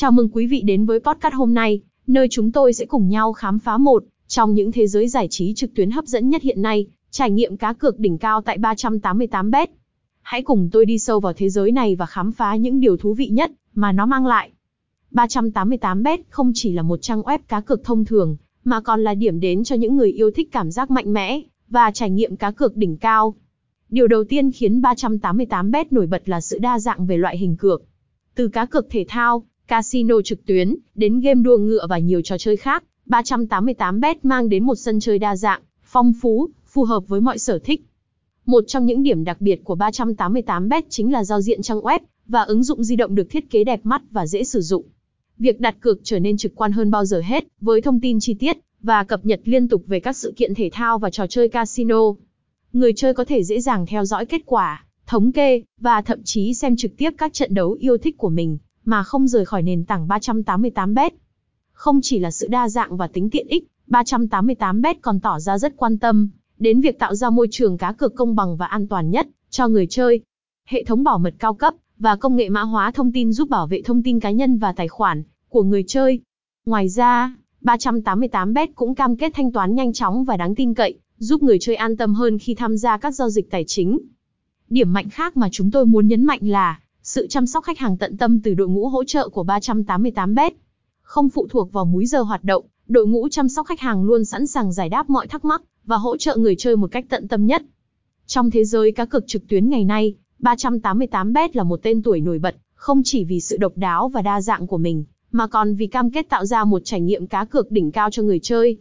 Chào mừng quý vị đến với podcast hôm nay, nơi chúng tôi sẽ cùng nhau khám phá một trong những thế giới giải trí trực tuyến hấp dẫn nhất hiện nay, trải nghiệm cá cược đỉnh cao tại 388bet. Hãy cùng tôi đi sâu vào thế giới này và khám phá những điều thú vị nhất mà nó mang lại. 388bet không chỉ là một trang web cá cược thông thường, mà còn là điểm đến cho những người yêu thích cảm giác mạnh mẽ và trải nghiệm cá cược đỉnh cao. Điều đầu tiên khiến 388bet nổi bật là sự đa dạng về loại hình cược. Từ cá cược thể thao, casino trực tuyến, đến game đua ngựa và nhiều trò chơi khác, 388bet mang đến một sân chơi đa dạng, phong phú, phù hợp với mọi sở thích. Một trong những điểm đặc biệt của 388bet chính là giao diện trang web và ứng dụng di động được thiết kế đẹp mắt và dễ sử dụng. Việc đặt cược trở nên trực quan hơn bao giờ hết, với thông tin chi tiết và cập nhật liên tục về các sự kiện thể thao và trò chơi casino. Người chơi có thể dễ dàng theo dõi kết quả, thống kê và thậm chí xem trực tiếp các trận đấu yêu thích của mình mà không rời khỏi nền tảng 388bet. Không chỉ là sự đa dạng và tính tiện ích, 388bet còn tỏ ra rất quan tâm đến việc tạo ra môi trường cá cược công bằng và an toàn nhất cho người chơi. Hệ thống bảo mật cao cấp và công nghệ mã hóa thông tin giúp bảo vệ thông tin cá nhân và tài khoản của người chơi. Ngoài ra, 388bet cũng cam kết thanh toán nhanh chóng và đáng tin cậy, giúp người chơi an tâm hơn khi tham gia các giao dịch tài chính. Điểm mạnh khác mà chúng tôi muốn nhấn mạnh là sự chăm sóc khách hàng tận tâm từ đội ngũ hỗ trợ của 388bet. Không phụ thuộc vào múi giờ hoạt động, đội ngũ chăm sóc khách hàng luôn sẵn sàng giải đáp mọi thắc mắc và hỗ trợ người chơi một cách tận tâm nhất. Trong thế giới cá cược trực tuyến ngày nay, 388bet là một tên tuổi nổi bật, không chỉ vì sự độc đáo và đa dạng của mình, mà còn vì cam kết tạo ra một trải nghiệm cá cược đỉnh cao cho người chơi.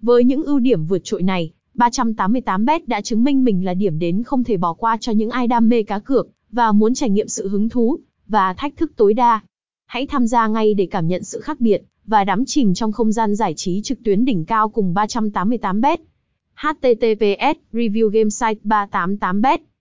Với những ưu điểm vượt trội này, 388bet đã chứng minh mình là điểm đến không thể bỏ qua cho những ai đam mê cá cược và muốn trải nghiệm sự hứng thú và thách thức tối đa. Hãy tham gia ngay để cảm nhận sự khác biệt và đắm chìm trong không gian giải trí trực tuyến đỉnh cao cùng 388bet. https review game site 388bet